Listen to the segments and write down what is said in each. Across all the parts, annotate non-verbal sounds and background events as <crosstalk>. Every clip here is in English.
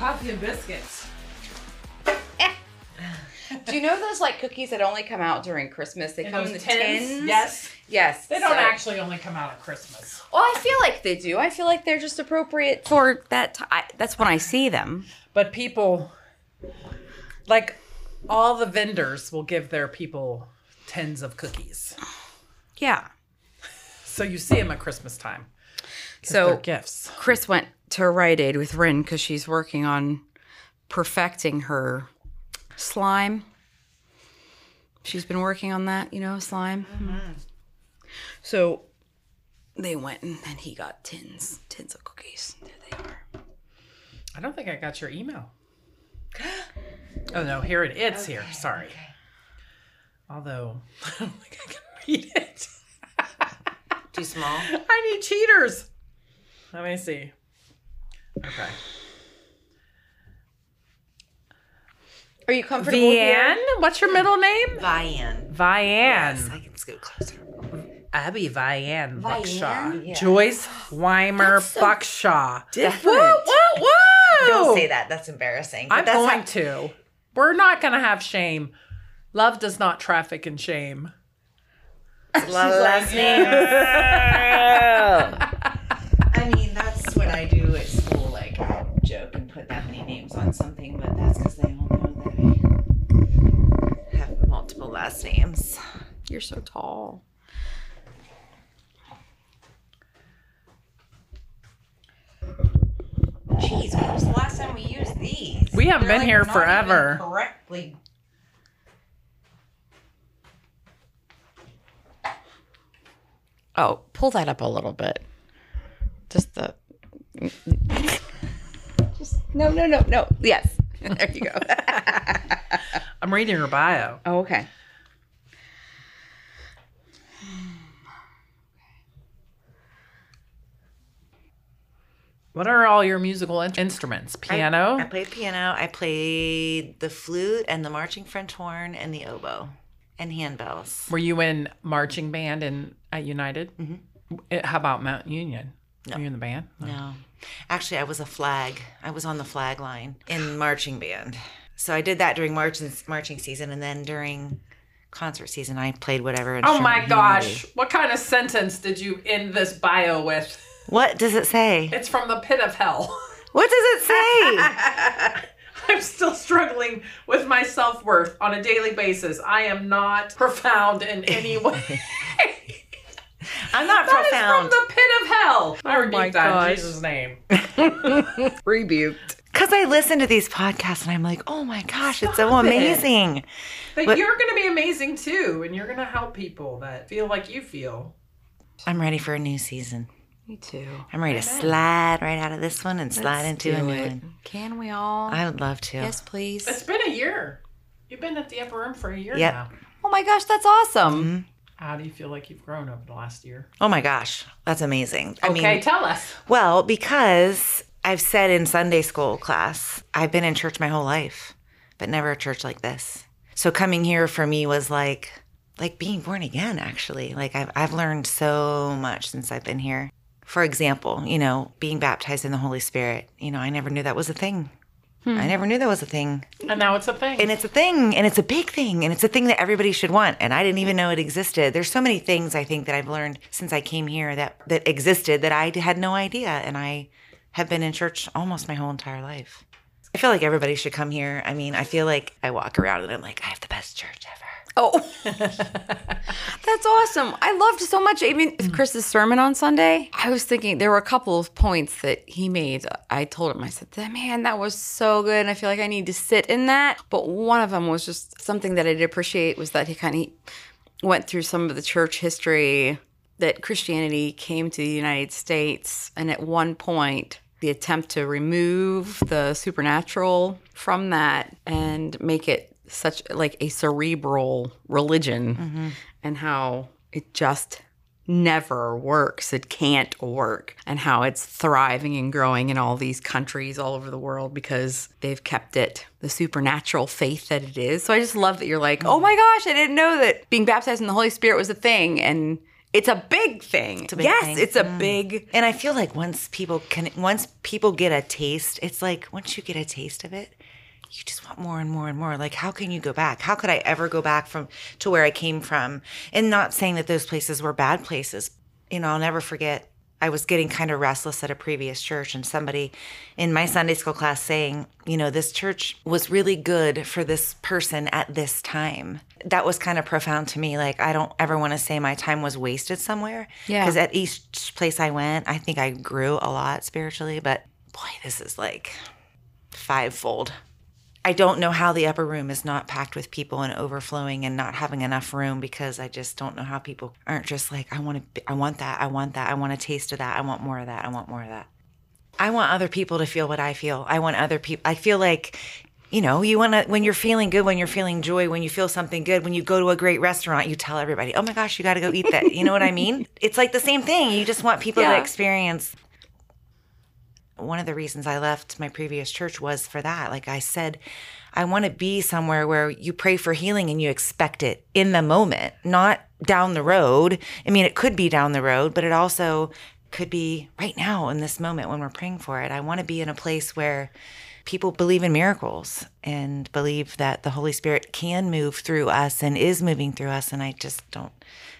Coffee and biscuits. <laughs> Do you know those like cookies that only come out during Christmas? They come in the tins. Yes. Yes. They don't so- actually only come out at Christmas. Well, I feel like they do. I feel like they're just appropriate for that. T- I, that's when I see them. But people, like all the vendors, will give their people tins of cookies. Yeah. So you see them at Christmas time. 'Cause So- gifts. Chris went to Rite Aid with Rin because she's working on perfecting her slime. She's been working on that, you know, slime. Mm-hmm. So they went and then he got tins, tins of cookies. There they are. I don't think I got your email. <gasps> Oh no, here it it's here. Sorry. Although <laughs> I don't think I can read it. Too small. <laughs> I need cheaters. Let me see. Okay. Are you comfortable Vianne, what's your middle name? Vian. Vianne. Yes, I can scoot closer. Abby Vianne Buckshaw. Yeah. Joyce Weimer Buckshaw. Different. Whoa, whoa, whoa! Don't say that. That's embarrassing. But I'm that's going how- to. We're not going to have shame. Love does not traffic in shame. last name. <laughs> <laughs> I mean, that's what I do at school. Like, I joke and put that many names on something, but that's because they all know that I have multiple last names. You're so tall. Jeez, when was the last time we used these? We haven't They're, been here not forever. even Correctly. Oh, pull that up a little bit. Just the. Just no, no, no, no. Yes, <laughs> there you go. I'm reading her bio. oh, okay. What are all your musical in- instruments? Piano? I played piano. I played the flute and the marching French horn and the oboe and handbells. Were you in marching band in at United? Mm-hmm. How about Mount Union? Were you in the band? No. Actually, I was a flag. I was on the flag line in marching band. So I did that during marching marching season, and then during concert season, I played whatever. Oh my gosh. What kind of sentence did you end this bio with? What does it say? It's from the pit of hell. What does it say? <laughs> I'm still struggling with my self worth on a daily basis. I am not profound in any <laughs> way. I'm not That is profound from the pit of hell. I oh rebuke my that gosh. in Jesus' name. <laughs> Rebuked. because I listen to these podcasts and I'm like, oh my gosh, it's so Stop it. amazing. But, But- you're going to be amazing too, and you're going to help people that feel like you feel. I'm ready for a new season. Me too. I'm ready to slide right out of this one and slide Let's into a new it. one. Can we all? I would love to. yes, please. It's been a year. You've been at the upper room for a year Yep. now. Oh my gosh, that's awesome. Mm-hmm. How do you feel like you've grown over the last year? Oh my gosh, that's amazing. I okay, mean, tell us. Well, because I've said in Sunday school class, I've been in church my whole life, but never a church like this. So coming here for me was like like being born again actually. Like I've I've learned so much since I've been here. For example, you know, being baptized in the Holy Spirit, you know, I never knew that was a thing. I never knew that was a thing. And now it's a thing. And it's a thing, and it's a big thing, and it's a thing that everybody should want. And I didn't even know it existed. There's so many things I think that I've learned since I came here that that existed that I had no idea, and I have been in church almost my whole entire life. I feel like everybody should come here. I mean, I feel like I walk around and I'm like, I have the best church ever. Oh, <laughs> that's awesome. I loved so much. Even mm. Chris's sermon on Sunday, I was thinking there were a couple of points that he made. I told him, I said, man, that was so good. And I feel like I need to sit in that. But one of them was just something that I did appreciate was that he kind of went through some of the church history that Christianity came to the United States. And at one point, the attempt to remove the supernatural from that and make it such like a cerebral religion mm-hmm. and how it just never works. It can't work. And how it's thriving and growing in all these countries all over the world because they've kept it the supernatural faith that it is. So I just love that you're like, oh mm-hmm. my gosh, I didn't know that being baptized in the Holy Spirit was a thing. And it's a big thing. a big yes, thing. it's a mm. big. And I feel like once people can, once people get a taste, it's like once you get a taste of it, you just want more and more and more. Like, how can you go back? How could I ever go back from to where I came from? And not saying that those places were bad places. You know, I'll never forget. I was getting kind of restless at a previous church, and somebody in my Sunday school class saying, you know, this church was really good for this person at this time. That was kind of profound to me. Like, I don't ever want to say my time was wasted somewhere. Yeah. Because at each place I went, I think I grew a lot spiritually, but boy, this is like fivefold. I don't know how the upper room is not packed with people and overflowing and not having enough room because I just don't know how people aren't just like I want to I want that I want that I want a taste of that I want more of that I want more of that. I want other people to feel what I feel. I want other people I feel like you know, you want to when you're feeling good, when you're feeling joy, when you feel something good, when you go to a great restaurant, you tell everybody, "Oh my gosh, you got to go eat that." You know what I mean? It's like the same thing. You just want people Yeah. to experience one of the reasons I left my previous church was for that. Like I said, I want to be somewhere where you pray for healing and you expect it in the moment, not down the road. I mean, it could be down the road, but it also could be right now in this moment when we're praying for it. I want to be in a place where people believe in miracles and believe that the Holy Spirit can move through us and is moving through us. And I just don't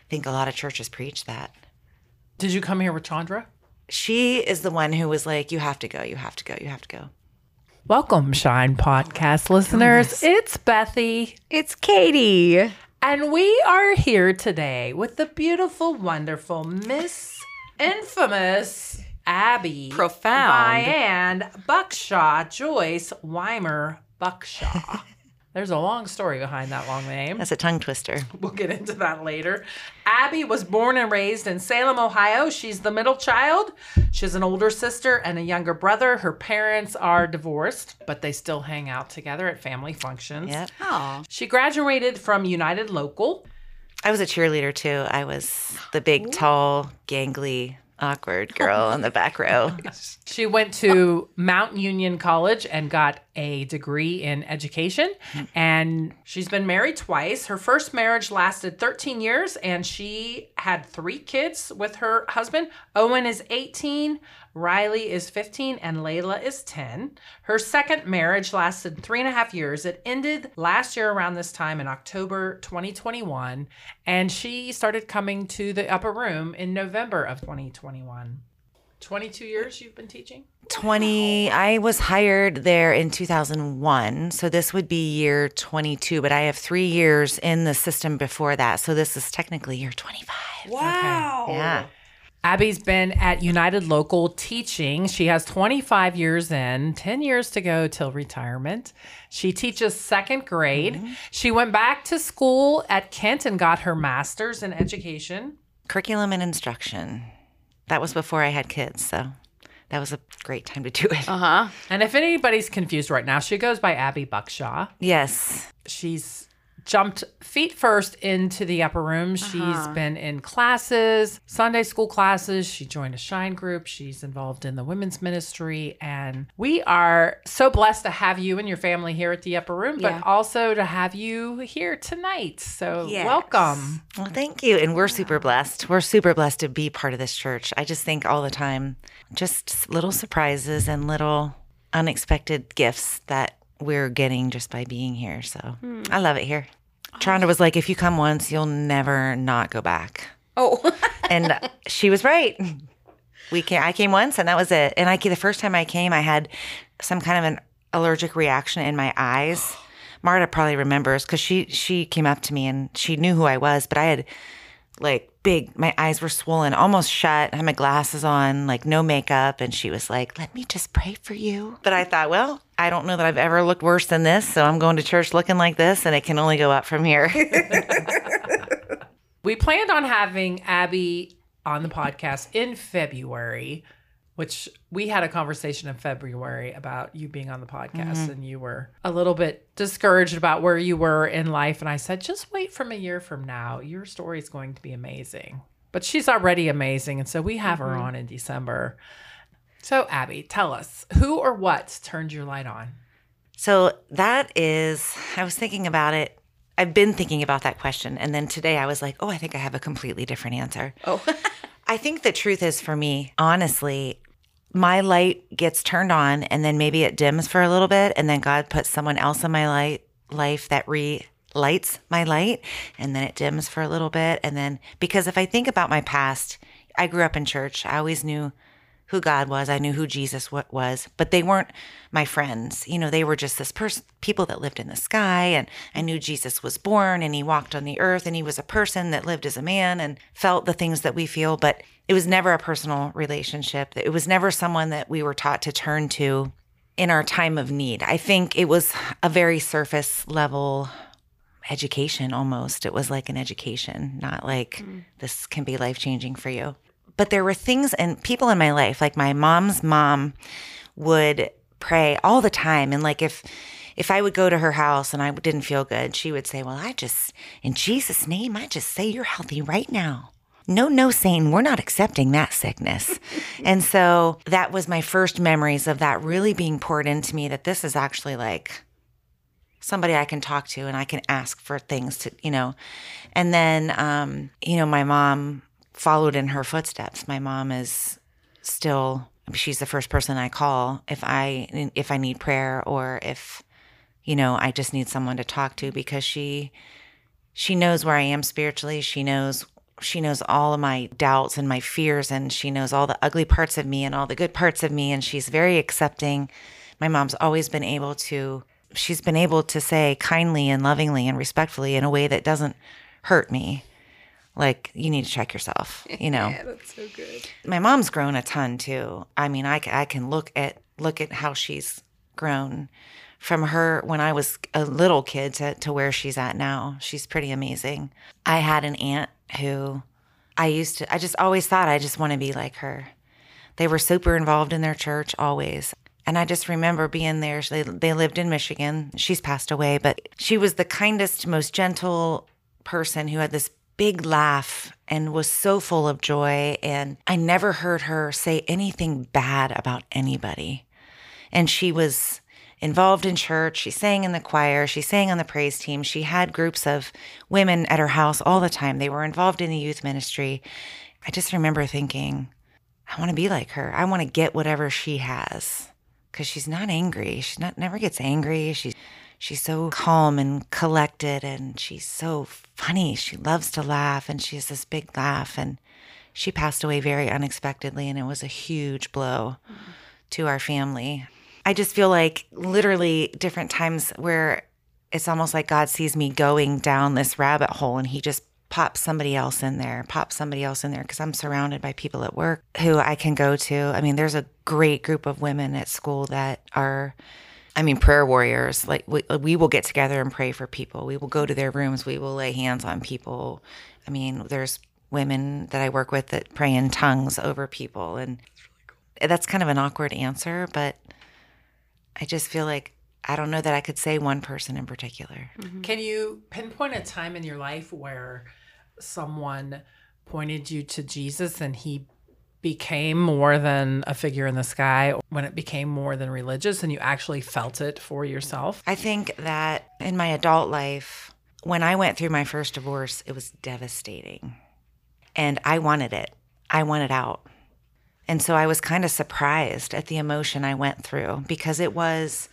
think a lot of churches preach that Did you come here with Chandra? She is the one who was like, "You have to go. You have to go. You have to go." Welcome, Shine Podcast oh, listeners. It's Bethy, It's Katie. and we are here today with the beautiful, wonderful Miss Infamous Abby Profound. Diane Buckshaw Joyce Weimer Buckshaw. <laughs> There's a long story behind that long name. That's a tongue twister. We'll get into that later. Abby was born and raised in Salem, Ohio. She's the middle child. She has an older sister and a younger brother. Her parents are divorced, but they still hang out together at family functions. Yep. Oh, She graduated from United Local. I was a cheerleader too. I was the big, tall, gangly, awkward girl in the back row. <laughs> She went to Mount Union College and got a degree in education. And she's been married twice. Her first marriage lasted 13 years, and she had three kids with her husband. Owen is 18, Riley is 15, and Layla is 10. Her second marriage lasted three and a half years. It ended last year around this time in October 2021. And she started coming to the upper room in November of 2021. 22 years you've been teaching? 20, I was hired there in 2001. So this would be year 22, but I have three years in the system before that. So this is technically year 25. wow. Yeah. Abby's been at United Local teaching. She has 25 years in, 10 years to go till retirement. She teaches second grade. She went back to school at Kent and got her master's in education. Curriculum and instruction. That was before I had kids. So that was a great time to do it. Uh huh. And if anybody's confused right now, she goes by Abby Buckshaw. yes. She's jumped feet first into the upper room. She's uh-huh. been in classes, Sunday school classes. She joined a Shine group. She's involved in the women's ministry. And we are so blessed to have you and your family here at the upper room, but Yeah. also to have you here tonight. So Yes. welcome. Well, thank you. And we're super blessed. We're super blessed to be part of this church. I just think all the time, just little surprises and little unexpected gifts that we're getting just by being here. So hmm. I love it here. Oh. Tranda was like, if you come once, you'll never not go back. Oh, <laughs> And she was right. We came, I came once and that was it. And I the first time I came, I had some kind of an allergic reaction in my eyes. Marta probably remembers because she she came up to me and she knew who I was, but I had like big my eyes were swollen, almost shut. I had my glasses on, like no makeup, and she was like, "Let me just pray for you." But I thought, well, I don't know that I've ever looked worse than this, so I'm going to church looking like this, and it can only go up from here. <laughs> We planned on having Abby on the podcast in February which we had a conversation in February about you being on the podcast mm-hmm. and you were a little bit discouraged about where you were in life. And I said, just wait from a year from now. Your story is going to be amazing. But she's already amazing. And so we have her mm-hmm. on in December. So, Abby, tell us who or what turned your light on? So that is, I was thinking about it. I've been thinking about that question. And then today I was like, oh, I think I have a completely different answer. Oh. <laughs> I think the truth is for me, honestly, my light gets turned on and then maybe it dims for a little bit. And then God puts someone else in my light, life that re lights my light and then it dims for a little bit. And then, because if I think about my past, I grew up in church. I always knew who God was. I knew who Jesus was, but they weren't my friends. You know, they were just this person, people that lived in the sky. And I knew Jesus was born and he walked on the earth and he was a person that lived as a man and felt the things that we feel. But it was never a personal relationship. It was never someone that we were taught to turn to in our time of need. I think it was a very surface level education almost. It was like an education, not like mm. this can be life changing for you. But there were things and people in my life, like my mom's mom would pray all the time. And like if if I would go to her house and I didn't feel good, she would say, Well, I just in Jesus' name, I just say you're healthy right now. No, no saying we're not accepting that sickness. <laughs> and so that was my first memories of that really being poured into me that this is actually like somebody I can talk to and I can ask for things to, you know. And then, um, you know, my mom followed in her footsteps. My mom is still, she's the first person I call if I, if I need prayer or if, you know, I just need someone to talk to because she, she knows where I am spiritually. She knows she knows all of my doubts and my fears and she knows all the ugly parts of me and all the good parts of me and she's very accepting. My mom's always been able to she's been able to say kindly and lovingly and respectfully in a way that doesn't hurt me. Like you need to check yourself, <laughs> you know. Yeah, that's so good. My mom's grown a ton too. I mean, I, I can look at look at how she's grown from her when I was a little kid to, to where she's at now. She's pretty amazing. I had an aunt who I used to I just always thought I just want to be like her. They were super involved in their church always. And I just remember being there. They, they lived in Michigan. She's passed away, but she was the kindest, most gentle person who had this big laugh and was so full of joy. And I never heard her say anything bad about anybody. And she was involved in church. She sang in the choir. She sang on the praise team. She had groups of women at her house all the time. They were involved in the youth ministry. I just remember thinking, I want to be like her. I want to get whatever she has because she's not angry. She not never gets angry. She's she's so calm and collected, and she's so funny. She loves to laugh, and she has this big laugh. And she passed away very unexpectedly, and it was a huge blow to our family. I just feel like literally different times where it's almost like God sees me going down this rabbit hole, and He just pops somebody else in there, pops somebody else in there because I'm surrounded by people at work who I can go to. I mean, there's a great group of women at school that are, I mean, prayer warriors. Like we, uh, we will get together and pray for people. We will go to their rooms. We will lay hands on people. I mean, there's women that I work with that pray in tongues over people. And that's kind of an awkward answer, but I just feel like I don't know that I could say one person in particular. Mm-hmm. Can you pinpoint a time in your life where someone pointed you to Jesus and he became more than a figure in the sky when it became more than religious and you actually felt it for yourself? I think that in my adult life, when I went through my first divorce, it was devastating. And I wanted it. I wanted out. And so I was kind of surprised at the emotion I went through because it was,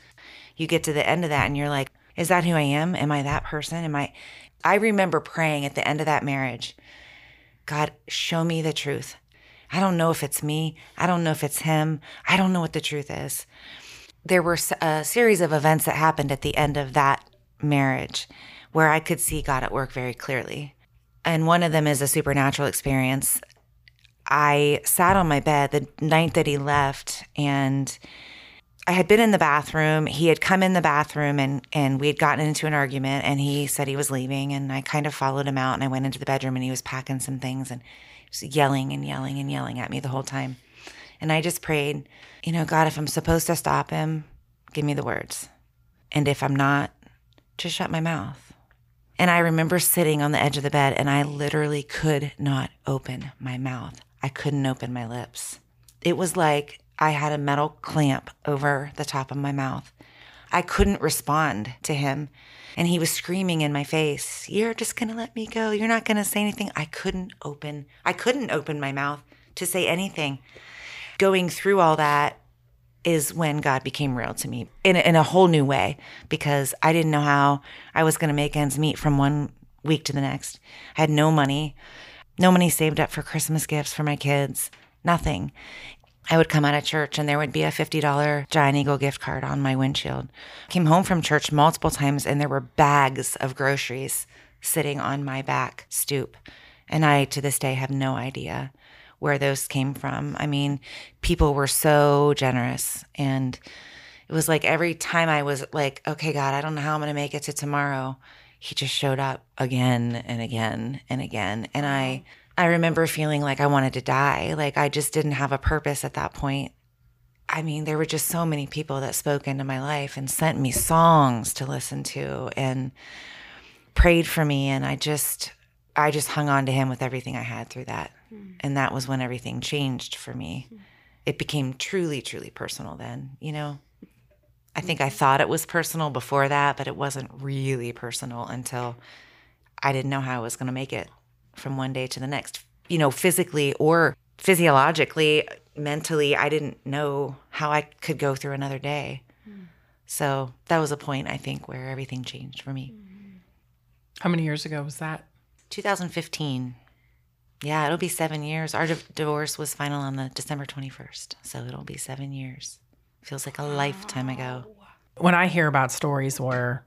you get to the end of that and you're like, is that who I am? Am I that person? Am I? I remember praying at the end of that marriage, God, show me the truth. I don't know if it's me. I don't know if it's him. I don't know what the truth is there were a series of events that happened at the end of that marriage where I could see God at work very clearly. And one of them is a supernatural experience. I sat on my bed the night that he left and I had been in the bathroom. He had come in the bathroom and, and we had gotten into an argument and he said he was leaving and I kind of followed him out and I went into the bedroom and he was packing some things and yelling and yelling and yelling at me the whole time. And I just prayed, you know, God, if I'm supposed to stop him, give me the words. And if I'm not, just shut my mouth. And I remember sitting on the edge of the bed and I literally could not open my mouth. I couldn't open my lips. It was like I had a metal clamp over the top of my mouth. I couldn't respond to him. And he was screaming in my face, You're just going to let me go. You're not going to say anything. I couldn't open, I couldn't open my mouth to say anything. Going through all that is when God became real to me in, in a whole new way because I didn't know how I was going to make ends meet from one week to the next. I had no money, no money saved up for Christmas gifts for my kids, nothing. I would come out of church and there would be a $50 Giant Eagle gift card on my windshield. Came home from church multiple times and there were bags of groceries sitting on my back stoop. And I, to this day, have no idea where those came from. I mean, people were so generous. And it was like every time I was like, okay, God, I don't know how I'm going to make it to tomorrow, He just showed up again and again and again. And I, I remember feeling like I wanted to die. Like I just didn't have a purpose at that point. I mean, there were just so many people that spoke into my life and sent me songs to listen to and prayed for me. And I just, I just hung on to him with everything I had through that. Mm. And that was when everything changed for me. Mm. It became truly, truly personal then, you know? I think I thought it was personal before that, but it wasn't really personal until I didn't know how I was going to make it from one day to the next. You know, physically or physiologically, mentally, I didn't know how I could go through another day. Mm. So that was a point, I think, where everything changed for me. How many years ago was that? 2015. Yeah, it'll be seven years. Our divorce was final on the December 21st. So it'll be seven years. Feels like a lifetime ago. When I hear about stories where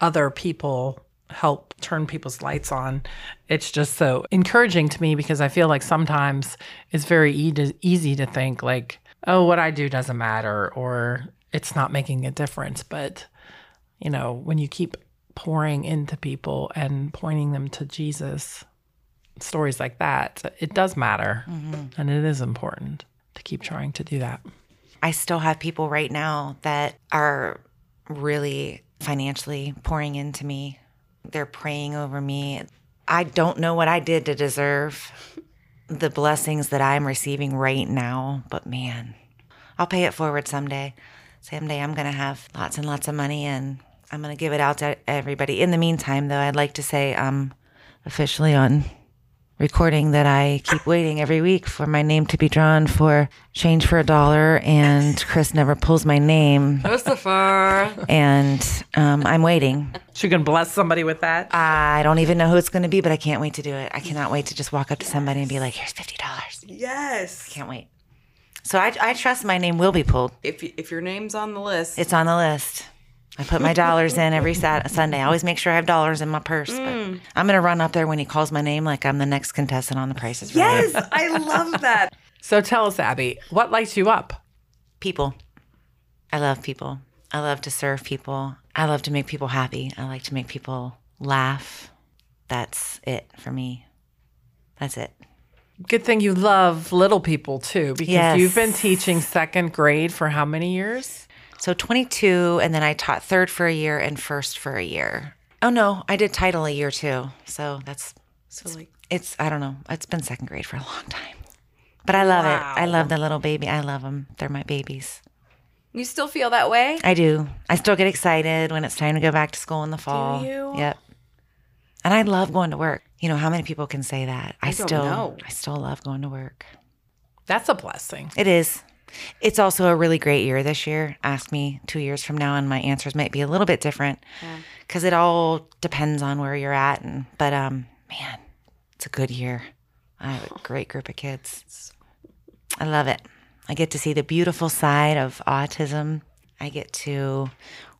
other people help turn people's lights on. It's just so encouraging to me because I feel like sometimes it's very e- easy to think like, oh, what I do doesn't matter or it's not making a difference. But, you know, when you keep pouring into people and pointing them to Jesus, stories like that, it does matter. Mm-hmm. And it is important to keep trying to do that. I still have people right now that are really financially pouring into me they're praying over me. I don't know what I did to deserve the blessings that I'm receiving right now, but man, I'll pay it forward someday. Someday I'm going to have lots and lots of money and I'm going to give it out to everybody. In the meantime, though, I'd like to say I'm officially on recording that I keep waiting every week for my name to be drawn for change for a dollar, and Chris never pulls my name. Christopher. And um, I'm waiting. She can bless somebody with that. I don't even know who it's going to be, but I can't wait to do it. I cannot wait to just walk up to somebody and be like, "Here's fifty dollars." Yes. Can't wait. So I, I trust my name will be pulled. If if your name's on the list, it's on the list. I put my dollars in every sat- Sunday. I always make sure I have dollars in my purse. Mm. But I'm going to run up there when he calls my name like I'm the next contestant on The Price is Right. Yes, I love that. <laughs> So tell us, Abby, what lights you up? People. I love people. I love to serve people. I love to make people happy. I like to make people laugh. That's it for me. That's it. Good thing you love little people too, because yes. you've been teaching second grade for how many years? So 22, and then I taught third for a year and first for a year. Oh no, I did title a year too. So that's so like it's I don't know. It's been second grade for a long time, but I love wow. it. I love the little baby. I love them. They're my babies. You still feel that way? I do. I still get excited when it's time to go back to school in the fall. Do you? Yep. And I love going to work. You know how many people can say that? I, I still know. I still love going to work. That's a blessing. It is. It's also a really great year this year. Ask me two years from now, and my answers might be a little bit different because yeah. it all depends on where you're at. And but um, man, it's a good year. I have a <sighs> great group of kids. I love it. I get to see the beautiful side of autism. I get to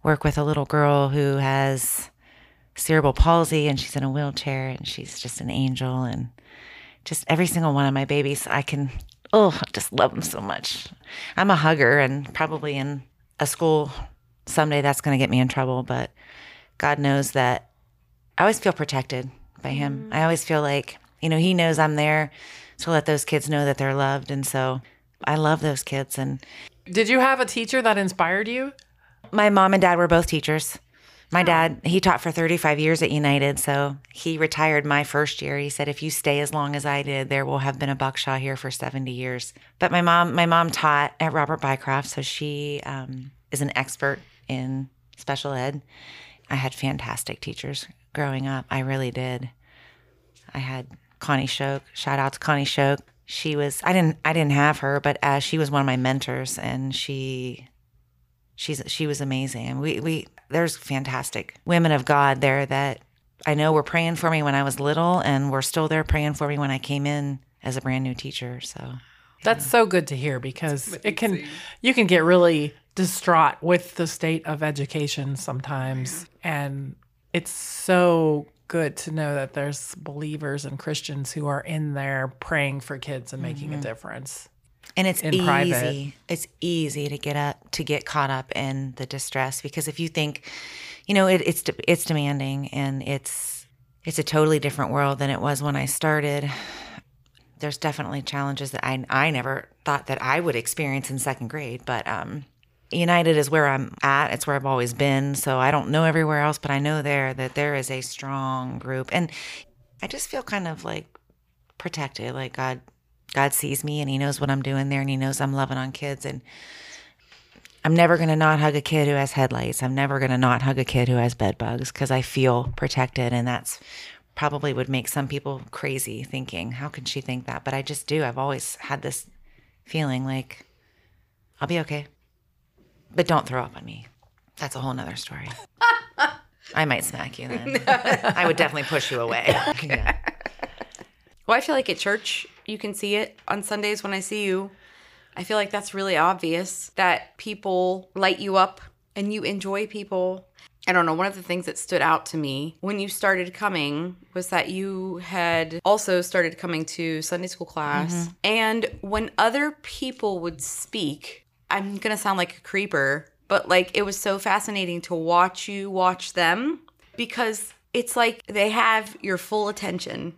work with a little girl who has cerebral palsy and she's in a wheelchair and she's just an angel and just every single one of my babies I can oh, I just love them so much. I'm a hugger, and probably in a school someday that's going to get me in trouble, but God knows that I always feel protected by Him. Mm-hmm. I always feel like, you know, He knows I'm there to let those kids know that they're loved. And so I love those kids. And Did you have a teacher that inspired you? my mom and dad were both teachers. My dad, he taught for 35 years at United. So he retired my first year. He said, if you stay as long as I did, there will have been a Buckshaw here for 70 years. But my mom, my mom taught at Robert Bycroft. So she um, is an expert in special ed. I had fantastic teachers growing up. I really did. I had Connie Shoke. Shout out to Connie Shoke. She was I didn't I didn't have her, but uh, she was one of my mentors, and she she's she was amazing. We we there's fantastic women of God there that I know were praying for me when I was little, and were still there praying for me when I came in as a brand new teacher. So That's so good to hear because it can you can get really distraught with the state of education sometimes and it's so good to know that there's believers and Christians who are in there praying for kids and making a mm-hmm. difference. And it's easy. private. It's easy to get up to get caught up in the distress because if you think, you know, it, it's it's demanding and it's it's a totally different world than it was when I started. There's definitely challenges that I I never thought that I would experience in second grade, but um, United is where I'm at. It's where I've always been. So I don't know everywhere else, but I know there that there is a strong group, and I just feel kind of like protected. Like God, God sees me and He knows what I'm doing there, and He knows I'm loving on kids, and I'm never gonna not hug a kid who has head lice. I'm never gonna not hug a kid who has bed bugs because I feel protected, and that's probably would make some people crazy thinking, how can she think that? But I just do. I've always had this feeling like I'll be okay, but don't throw up on me. That's a whole nother story. <laughs> I might smack you then. <laughs> I would definitely push you away. <laughs> Yeah. Well, I feel like at church, you can see it on Sundays when I see you. I feel like that's really obvious that people light you up and you enjoy people. I don't know. One of the things that stood out to me when you started coming was that you had also started coming to Sunday school class. Mm-hmm. And when other people would speak, I'm going to sound like a creeper, but like it was so fascinating to watch you watch them because it's like they have your full attention.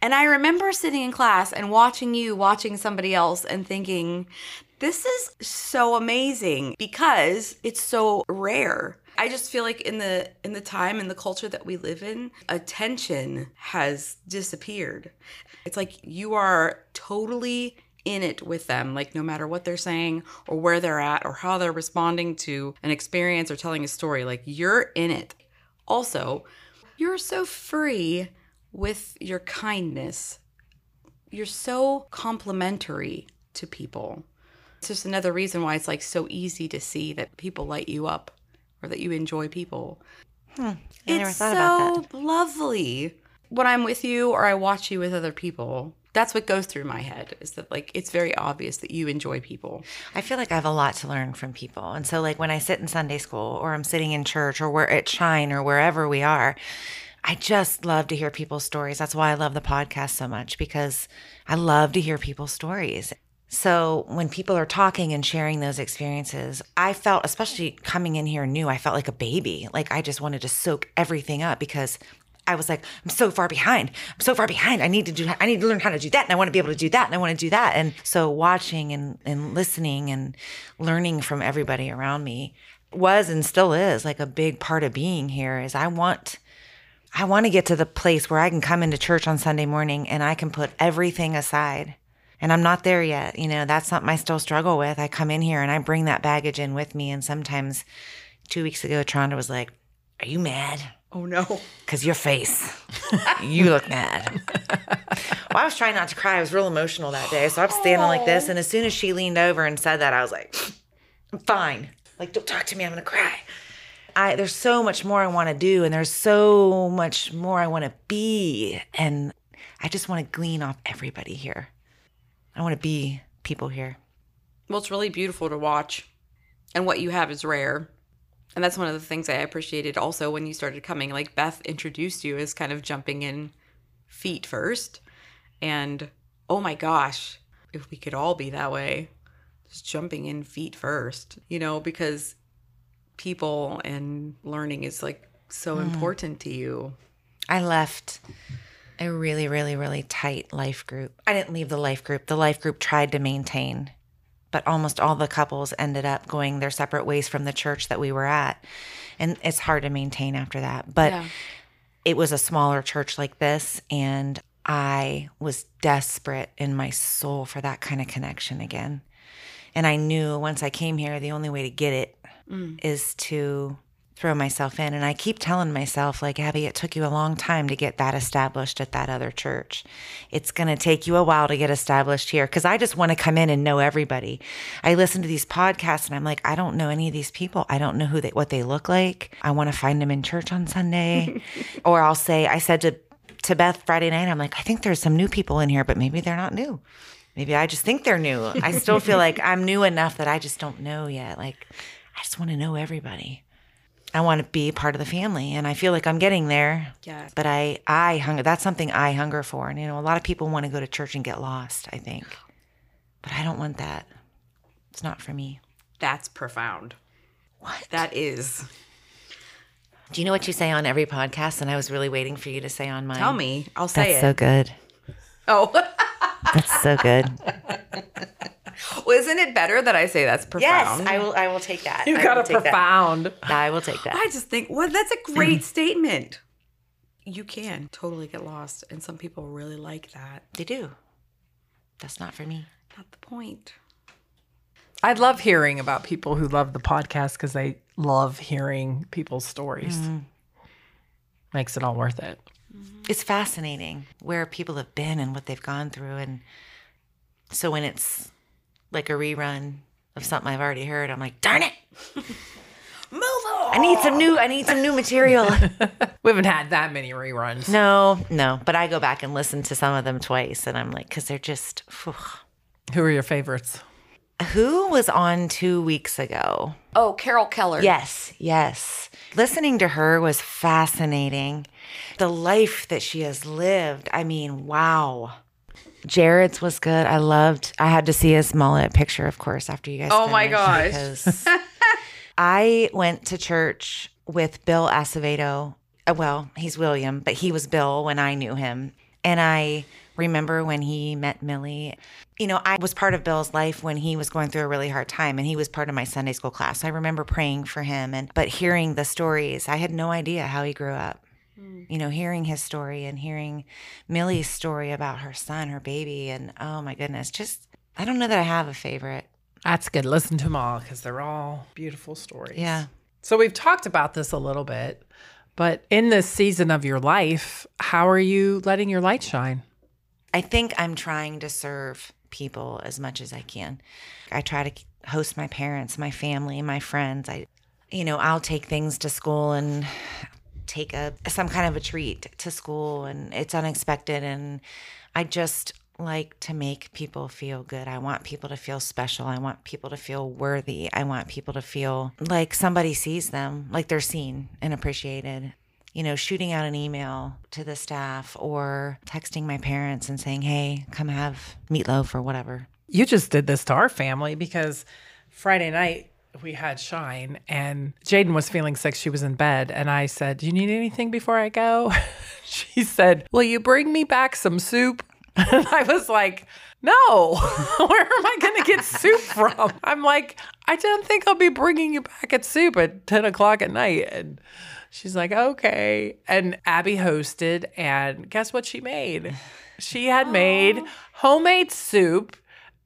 And I remember sitting in class and watching you watching somebody else and thinking, this is so amazing because it's so rare. I just feel like in the in the time and the culture that we live in, attention has disappeared. It's like you are totally in it with them, like no matter what they're saying or where they're at or how they're responding to an experience or telling a story, like you're in it. Also, you're so free with your kindness. You're so complimentary to people. It's just another reason why it's like so easy to see that people light you up or that you enjoy people. Hmm, I never it's thought so about that. lovely. When I'm with you or I watch you with other people, that's what goes through my head is that like it's very obvious that you enjoy people. I feel like I have a lot to learn from people. And so like when I sit in Sunday school or I'm sitting in church or we're at Shine or wherever we are, I just love to hear people's stories. That's why I love the podcast so much because I love to hear people's stories. So when people are talking and sharing those experiences, I felt, especially coming in here new, I felt like a baby. Like I just wanted to soak everything up because I was like, I'm so far behind. I'm so far behind. I need to do. I need to learn how to do that, and I want to be able to do that, and I want to do that. And so watching and and listening and learning from everybody around me was and still is like a big part of being here. Is I want. I want to get to the place where I can come into church on Sunday morning and I can put everything aside. And I'm not there yet. You know, that's something I still struggle with. I come in here and I bring that baggage in with me. And sometimes two weeks ago, Tronda was like, Are you mad? Oh no. Because your face, you look mad. well, I was trying not to cry. I was real emotional that day. So I'm standing like this. And as soon as she leaned over and said that, I was like, I'm fine. Like, don't talk to me. I'm going to cry. I, there's so much more I want to do, and there's so much more I want to be. And I just want to glean off everybody here. I want to be people here. Well, it's really beautiful to watch. And what you have is rare. And that's one of the things I appreciated also when you started coming. Like Beth introduced you as kind of jumping in feet first. And oh my gosh, if we could all be that way, just jumping in feet first, you know, because people and learning is like so hmm. important to you. I left a really, really, really tight life group. I didn't leave the life group. The life group tried to maintain but almost all the couples ended up going their separate ways from the church that we were at. And it's hard to maintain after that. But Yeah. it was a smaller church like this. And I was desperate in my soul for that kind of connection again. And I knew once I came here, the only way to get it Mm. is to throw myself in. And I keep telling myself, like, Abby, it took you a long time to get that established at that other church. It's going to take you a while to get established here because I just want to come in and know everybody. I listen to these podcasts and I'm like, I don't know any of these people. I don't know who they, what they look like. I want to find them in church on Sunday. <laughs> or I'll say, I said to, to Beth Friday night, I'm like, I think there's some new people in here, but maybe they're not new. Maybe I just think they're new. I still feel <laughs> like I'm new enough that I just don't know yet. Like, I just want to know everybody. I want to be part of the family, and I feel like I'm getting there. Yeah. But I, I hunger. That's something I hunger for. And you know, a lot of people want to go to church and get lost. I think, but I don't want that. It's not for me. That's profound. What? That is. Do you know what you say on every podcast? And I was really waiting for you to say on mine. Tell me. I'll say That's it. so good. oh. That's so good. <laughs> well, isn't it better that I say that's profound? yes, profound? I will. I will take that. You I got a take that. profound. I will take that. I just think, well, that's a great <clears throat> statement. You can totally get lost, and some people really like that. They do. That's not for me. Not the point. I love hearing about people who love the podcast because they love hearing people's stories. Mm-hmm. Makes it all worth it. Mm-hmm. it's fascinating where people have been and what they've gone through and so when it's like a rerun of something i've already heard i'm like darn it <laughs> Move on. i need some new i need some new material <laughs> We haven't had that many reruns. no no but i go back and listen to some of them twice and i'm like because they're just phew. Who are your favorites? who was on two weeks ago Oh, Carol Keller. Yes, yes. Listening to her was fascinating. The life that she has lived. I mean, wow. Jared's was good. I loved. I had to see his mullet picture, of course, after you guys. Oh my gosh. I went to church with Bill Acevedo. Uh, Well, he's William, but he was Bill when I knew him, and I remember when he met Millie. You know, I was part of Bill's life when he was going through a really hard time, and he was part of my Sunday school class. I remember praying for him, and but hearing the stories, I had no idea how he grew up Mm. you know, hearing his story and hearing Millie's story about her son, her baby, and oh my goodness, just I don't know that I have a favorite. That's good. Listen to them all because they're all beautiful stories. Yeah. So we've talked about this a little bit, but in this season of your life, how are you letting your light shine? I think I'm trying to serve people as much as I can. I try to host my parents, my family, my friends. I you know, I'll take things to school and take a some kind of a treat to school and it's unexpected and I just like to make people feel good. I want people to feel special. I want people to feel worthy. I want people to feel like somebody sees them, like they're seen and appreciated. You know, shooting out an email to the staff or texting my parents and saying, "Hey, come have meatloaf or whatever." You just did this to our family because Friday night we had Shine and Jaden was feeling sick. She was in bed. And I said, Do you need anything before I go? <laughs> she said, Will you bring me back some soup? <laughs> And I was like, No, <laughs> where am I going to get soup from? I'm like, I don't think I'll be bringing you back at soup at 10 o'clock at night. And she's like, Okay. And Abby hosted. And guess what she made? She had made oh. homemade soup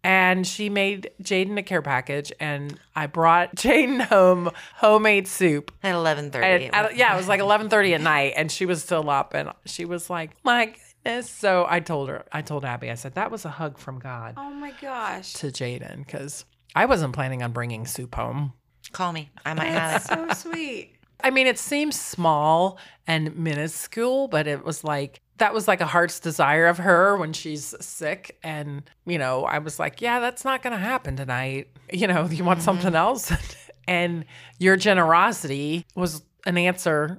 and she made Jaden a care package, and I brought <laughs> Jaden home homemade soup. At 11:30. Yeah, it was like eleven thirty at night, and she was still up, and she was like, "My goodness!" So I told her, I told Abby, I said that was a hug from God Oh my gosh. to Jaden because I wasn't planning on bringing soup home. Call me. I might have it. So sweet. I mean, it seems small and minuscule, but it was like that was like a heart's desire of her when she's sick. And, you know, I was like, yeah, that's not going to happen tonight. <laughs> You know, you want mm-hmm. something else? <laughs> and your generosity was an answer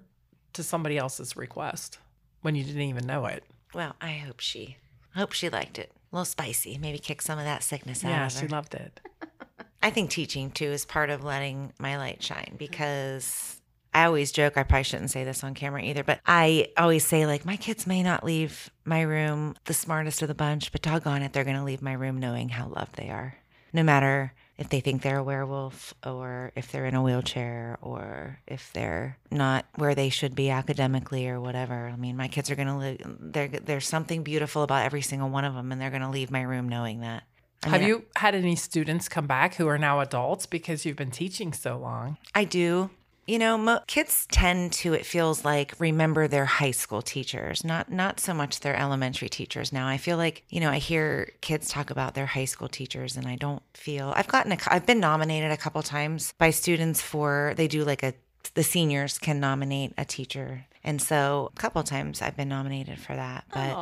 to somebody else's request when you didn't even know it. Well, I hope she I hope she liked it. A little spicy. Maybe kick some of that sickness out Yeah, of her. she loved it. <laughs> I think teaching too is part of letting my light shine because I always joke, I probably shouldn't say this on camera either, but I always say, like, my kids may not leave my room the smartest of the bunch, but doggone it, they're going to leave my room knowing how loved they are. no matter if they think they're a werewolf or if they're in a wheelchair or if they're not where they should be academically or whatever. I mean, my kids are going to live, there, there's something beautiful about every single one of them, and they're going to leave my room knowing that. I Have mean, you had any students come back who are now adults because you've been teaching so long? I do. You know, mo- kids tend to it feels like remember their high school teachers, not not so much their elementary teachers. Now, I feel like, you know, I hear kids talk about their high school teachers and I don't feel I've gotten a I've been nominated a couple times by students for they do like a the seniors can nominate a teacher. And so, a couple times I've been nominated for that. But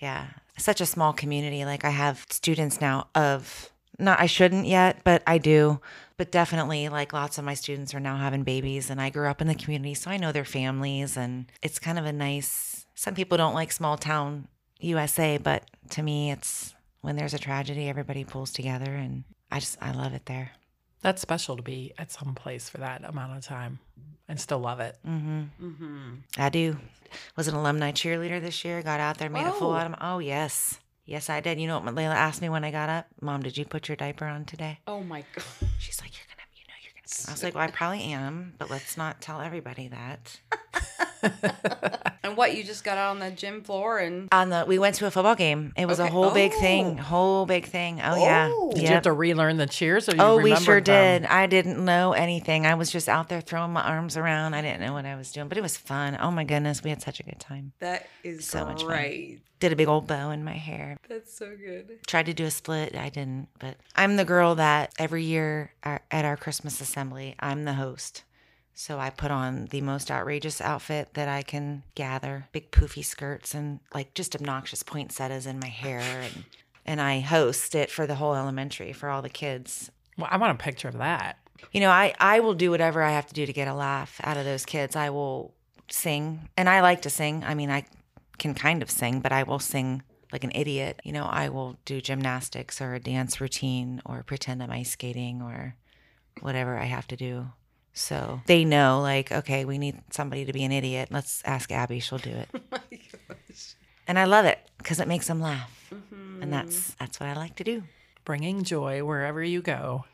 yeah, such a small community. Like I have students now of not I shouldn't yet, but I do. But definitely like lots of my students are now having babies and I grew up in the community, so I know their families and it's kind of a nice some people don't like small town USA, but to me it's when there's a tragedy everybody pulls together and I just I love it there. That's special to be at some place for that amount of time and still love it. Mm-hmm. Mm-hmm. I do. Was an alumni cheerleader this year. Got out there, made a fool out of me. Oh yes, yes I did. You know what Layla asked me when I got up? Mom, did you put your diaper on today? Oh my god. She's like, you're gonna, you know, you're gonna. I was like, well, I probably am, but let's not tell everybody that. <laughs> And what you just got out on the gym floor and On the, we went to a football game. It was a Okay. whole big Oh. thing, whole big thing. Oh, yeah, oh. Did you have to relearn the cheers? Or you Oh, we sure them? did. I didn't know anything. I was just out there throwing my arms around. I didn't know what I was doing, but it was fun. Oh my goodness, we had such a good time. that is So much fun. Great. Did a big old bow in my hair. That's so good. tried to do a split i didn't but i'm the girl that every year at our christmas assembly i'm the host so i put on the most outrageous outfit that i can gather big poofy skirts and like just obnoxious poinsettias in my hair and and i host it for the whole elementary for all the kids Well, I want a picture of that. you know i i will do whatever i have to do to get a laugh out of those kids i will sing and i like to sing i mean i can kind of sing but i will sing like an idiot. You know i will do gymnastics or a dance routine or pretend i'm ice skating or whatever i have to do. So they know like okay we need somebody to be an idiot. Let's ask abby. She'll do it. <laughs> Oh and i love it because it makes them laugh. And mm-hmm. that's that's what i like to do. Bringing joy wherever you go.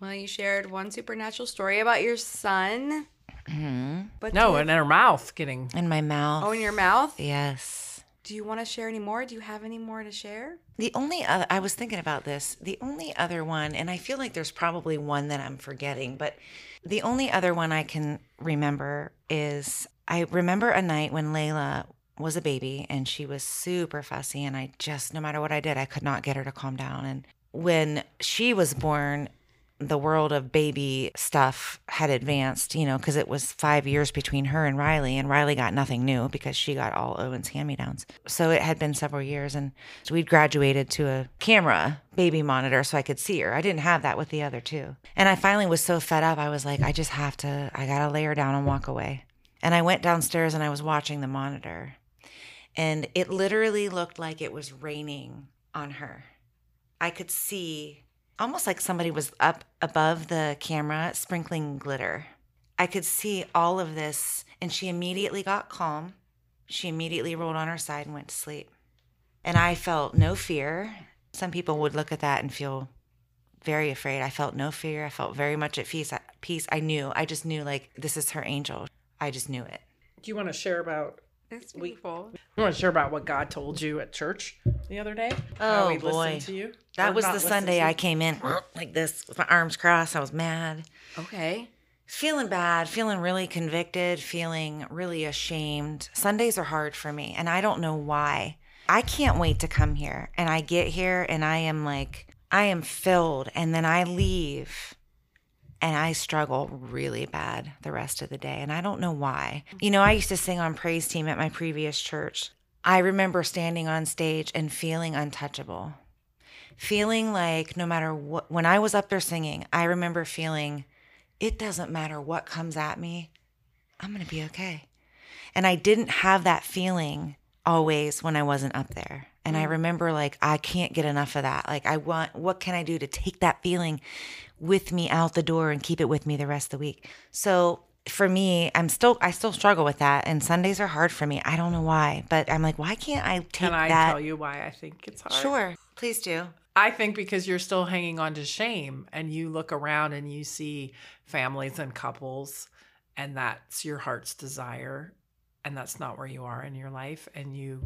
Well, you shared one supernatural story about your son. But No, and in her mouth getting. in my mouth oh, in your mouth. yes Do you want to share any more? Do you have any more to share? The only other, I was thinking about this, the only other one, and I feel like there's probably one that I'm forgetting, but the only other one I can remember is I remember a night when Layla was a baby and she was super fussy, and I just, no matter what I did, I could not get her to calm down. And when she was born, the world of baby stuff had advanced, you know, because it was five years between her and Riley, and Riley got nothing new because she got all Owen's hand me downs. So it had been several years, and so we'd graduated to a camera baby monitor so I could see her. I didn't have that with the other two. And I finally was so fed up, I was like, I just have to, I got to lay her down and walk away. And I went downstairs and I was watching the monitor, and it literally looked like it was raining on her. I could see almost like somebody was up above the camera sprinkling glitter. I could see all of this, and she immediately got calm. She immediately rolled on her side and went to sleep. And I felt no fear. Some people would look at that and feel very afraid. I felt no fear. I felt very much at peace. Peace. I knew. I just knew like this is her angel. I just knew it. Do you want to share about? That's beautiful. You want to share about what God told you at church the other day? How Oh, he listened boy. to you. That was the Sunday I came in like this with my arms crossed. I was mad. Okay. feeling bad, feeling really convicted, feeling really ashamed. Sundays are hard for me, and I don't know why. I can't wait to come here. And I get here and I am like, I am filled. And then I leave and I struggle really bad the rest of the day. And I don't know why. You know, I used to sing on praise team at my previous church. I remember standing on stage and feeling untouchable. Feeling like no matter what, when I was up there singing, I remember feeling it doesn't matter what comes at me, I'm going to be okay. And I didn't have that feeling always when I wasn't up there. And I mm. remember like I can't get enough of that. Like I want what can I do to take that feeling with me out the door and keep it with me the rest of the week. So for me, I'm still I still struggle with that and Sundays are hard for me. I don't know why, but I'm like why can't I take that? Can I that tell you why I think it's hard? Sure. Please do. I think because you're still hanging on to shame and you look around and you see families and couples and that's your heart's desire and that's not where you are in your life and you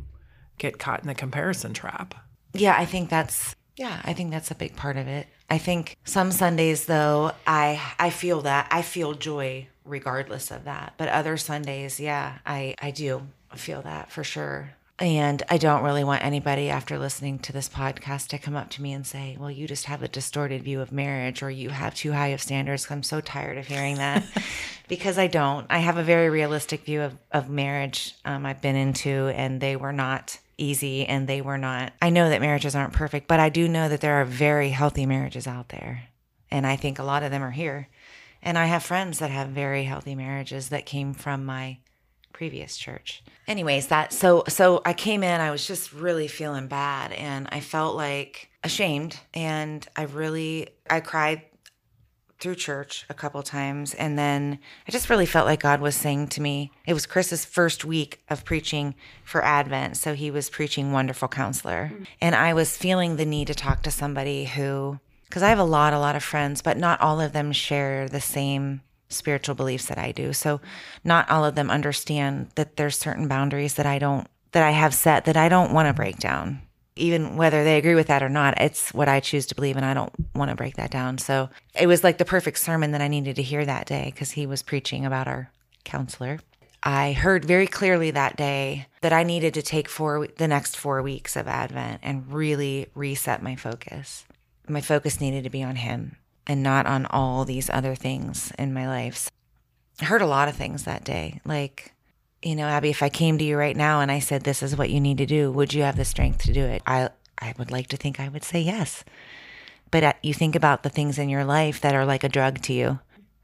get caught in the comparison trap. Yeah, I think that's yeah, I think that's a big part of it. I think some Sundays though, I I feel that. I feel joy regardless of that. But other Sundays, yeah, I I do feel that for sure. And I don't really want anybody after listening to this podcast to come up to me and say, well, you just have a distorted view of marriage or you have too high of standards. I'm so tired of hearing that <laughs> because I don't. I have a very realistic view of, of marriage um, I've been into, and they were not easy and they were not. I know that marriages aren't perfect, but I do know that there are very healthy marriages out there. And I think a lot of them are here. And I have friends that have very healthy marriages that came from my previous church. Anyways, that so so I came in, I was just really feeling bad and I felt like ashamed and I really I cried through church a couple times and then I just really felt like God was saying to me it was Chris's first week of preaching for Advent so he was preaching wonderful counselor. Mm-hmm. And I was feeling the need to talk to somebody who cuz I have a lot a lot of friends but not all of them share the same spiritual beliefs that I do. So not all of them understand that there's certain boundaries that I don't that I have set that I don't want to break down even whether they agree with that or not, it's what I choose to believe, and I don't want to break that down. So it was like the perfect sermon that I needed to hear that day because he was preaching about our counselor. I heard very clearly that day that I needed to take four the next four weeks of Advent and really reset my focus. My focus needed to be on him and not on all these other things in my life. I heard a lot of things that day, like you know, Abby, if I came to you right now and I said, this is what you need to do, would you have the strength to do it? I, I would like to think I would say yes. But uh, you think about the things in your life that are like a drug to you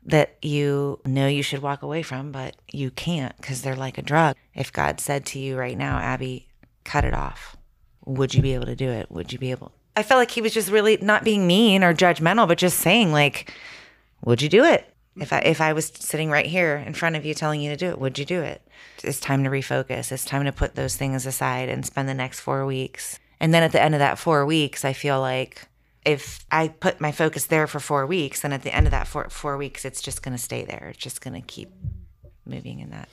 that you know you should walk away from, but you can't because they're like a drug. If God said to you right now, Abby, cut it off, would you be able to do it? Would you be able? I felt like he was just really not being mean or judgmental, but just saying, like, would you do it? If I if I was sitting right here in front of you telling you to do it, would you do it? It's time to refocus. It's time to put those things aside and spend the next 4 weeks. And then at the end of that 4 weeks, I feel like if I put my focus there for 4 weeks, then at the end of that 4 4 weeks, it's just going to stay there. It's just going to keep moving in that.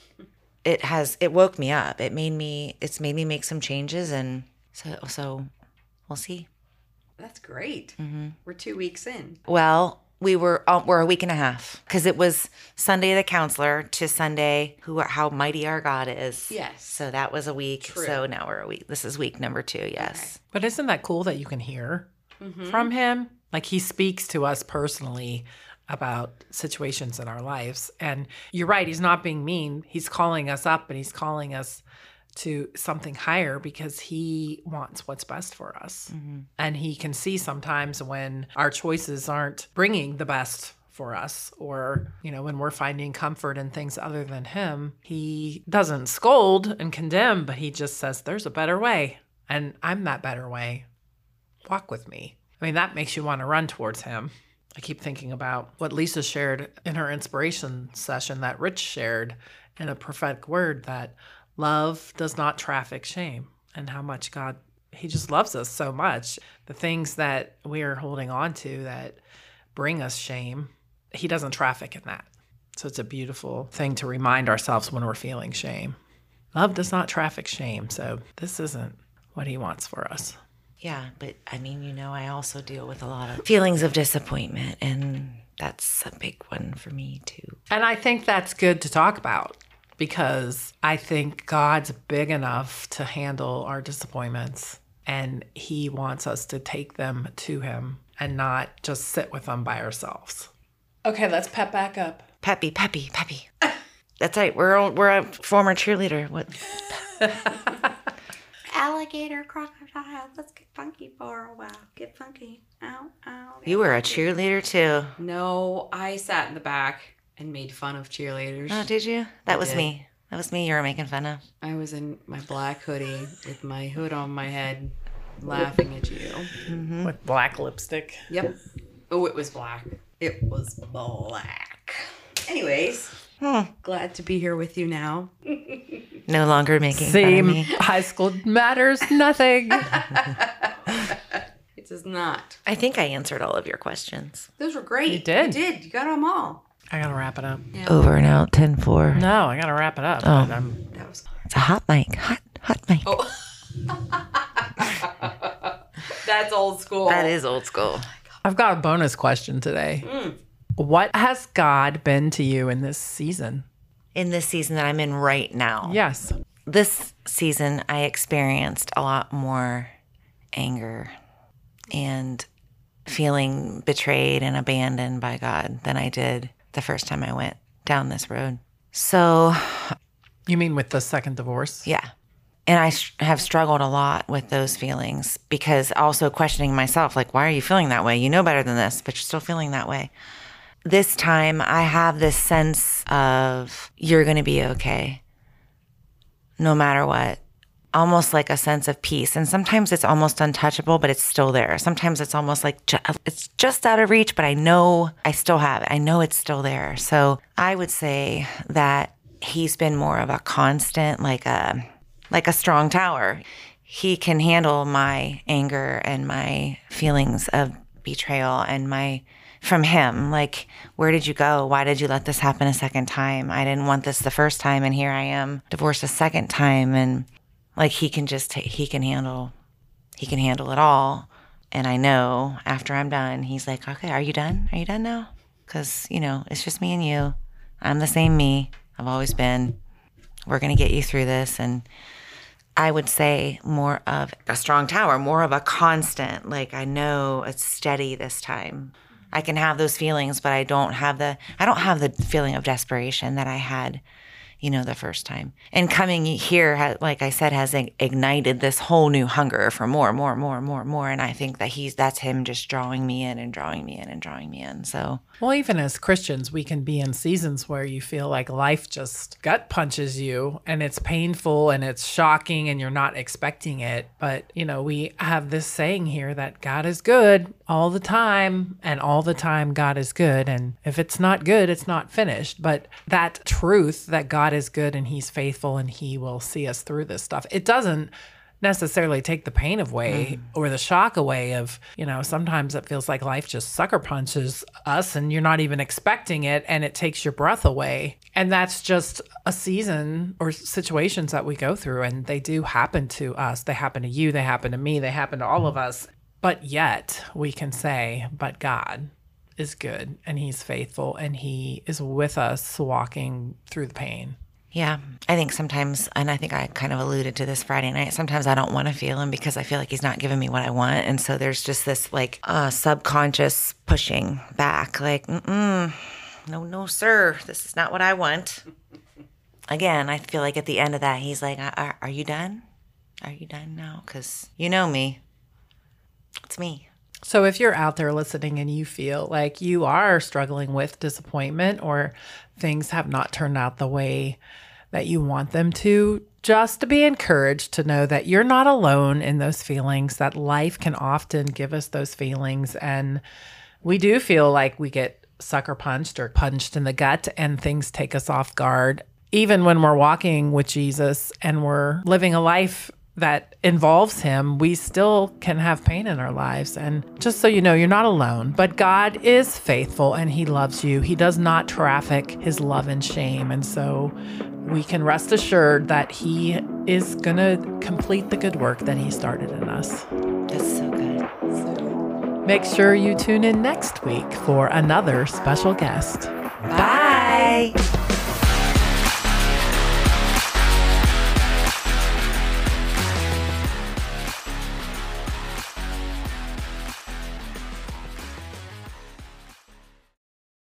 It has it woke me up. It made me it's made me make some changes and so so we'll see. That's great. Mm-hmm. We're two weeks in. Well, we were uh, we're a week and a half because it was Sunday the counselor to Sunday who how mighty our God is. Yes. So that was a week. True. So now we're a week. This is week number two. Yes. But isn't that cool that you can hear from him? Like he speaks to us personally about situations in our lives. And you're right, he's not being mean. He's calling us up and he's calling us to something higher because he wants what's best for us. Mm-hmm. And he can see sometimes when our choices aren't bringing the best for us or you know when we're finding comfort in things other than him he doesn't scold and condemn but he just says there's a better way and i'm that better way walk with me. I mean, that makes you want to run towards him. I keep thinking about what Lisa shared in her inspiration session that Rich shared in a prophetic word that love does not traffic shame and how much God, He just loves us so much. The things that we are holding on to that bring us shame, He doesn't traffic in that. So it's a beautiful thing to remind ourselves when we're feeling shame. Love does not traffic shame. So this isn't what He wants for us. Yeah, but I mean, you know, I also deal with a lot of feelings of disappointment, and that's a big one for me too. And I think that's good to talk about because I think God's big enough to handle our disappointments and He wants us to take them to Him and not just sit with them by ourselves. Okay, let's pep back up. Peppy, Peppy, Peppy. <laughs> That's right. We're all, we're a former cheerleader. What? <laughs> Alligator, crocodile. Let's get funky for a while. Get funky. Ow, ow. You were a cheerleader too. No, I sat in the back and made fun of cheerleaders. Oh, did you? That was did. me. That was me. You were making fun of. I was in my black hoodie with my hood on my head, laughing at you. With black lipstick. Yep. Oh, it was black. It was black. Anyways, Hmm. glad to be here with you now. No longer making fun of Same. me. High school matters nothing. <laughs> It does not. I think I answered all of your questions. Those were great. You did. You did. You got them all. I gotta wrap it up. Over and out, 10 4. No, I gotta wrap it up. Oh. I'm- That was. It's a hot mic. Hot, hot mic. Oh. <laughs> That's old school. That is old school. Oh I've got a bonus question today. Mm. What has God been to you in this season? In this season that I'm in right now. Yes. This season, I experienced a lot more anger and feeling betrayed and abandoned by God than I did the first time I went down this road. So, You mean with the second divorce? yeah. And I sh- have struggled a lot with those feelings because also questioning myself, like, why are you feeling that way? You know better than this, but you're still feeling that way. This time, I have this sense of you're going to be okay no matter what. Almost like a sense of peace. And sometimes it's almost untouchable, but it's still there. Sometimes it's almost like ju- it's just out of reach, but I know I still have it. I know it's still there. So I would say that he's been more of a constant, like a like a strong tower. He can handle my anger and my feelings of betrayal and my from him. Like, where did you go? Why did you let this happen a second time? I didn't want this the first time, and here I am divorced a second time. And like, he can just he can handle he can handle it all. And I know after I'm done, he's like, okay, are you done? Are you done now? Because you know it's just me and you. I'm the same me. I've always been. We're gonna get you through this, and I would say more of a strong tower, more of a constant. Like I know it's steady this time. I can have those feelings, but I don't have the I don't have the feeling of desperation that I had, you know, the first time. And coming here, like I said, has ignited this whole new hunger for more, more, more, more, more. And I think that he's that's him just drawing me in and drawing me in and drawing me in. So Well, even as Christians, we can be in seasons where you feel like life just gut punches you and it's painful and it's shocking and you're not expecting it. But, you know, we have this saying here that God is good all the time and all the time God is good. And if it's not good, it's not finished. But that truth that God is good and he's faithful and he will see us through this stuff, it doesn't necessarily take the pain away mm. or the shock away of you know sometimes it feels like life just sucker punches us and you're not even expecting it and it takes your breath away. And that's just a season or situations that we go through and they do happen to us. They happen to you they happen to me they happen to all of us. But yet we can say but god is good and he's faithful and he is with us walking through the pain Yeah, I think sometimes, and I think I kind of alluded to this Friday night. Sometimes I don't want to feel him because I feel like he's not giving me what I want, and so there's just this like uh, subconscious pushing back, like, Mm-mm, no, no, sir, this is not what I want. Again, I feel like at the end of that, he's like, "Are, are you done? Are you done now? Because you know me. It's me." So if you're out there listening and you feel like you are struggling with disappointment or things have not turned out the way that you want them to, just to be encouraged to know that you're not alone in those feelings, that life can often give us those feelings. And we do feel like we get sucker punched or punched in the gut and things take us off guard. Even when we're walking with Jesus and we're living a life that involves him, we still can have pain in our lives. And just so you know, you're not alone, but God is faithful and he loves you. He does not traffic his love and shame. And so we can rest assured that he is going to complete the good work that he started in us. That's so good. So good. Make sure you tune in next week for another special guest. Bye.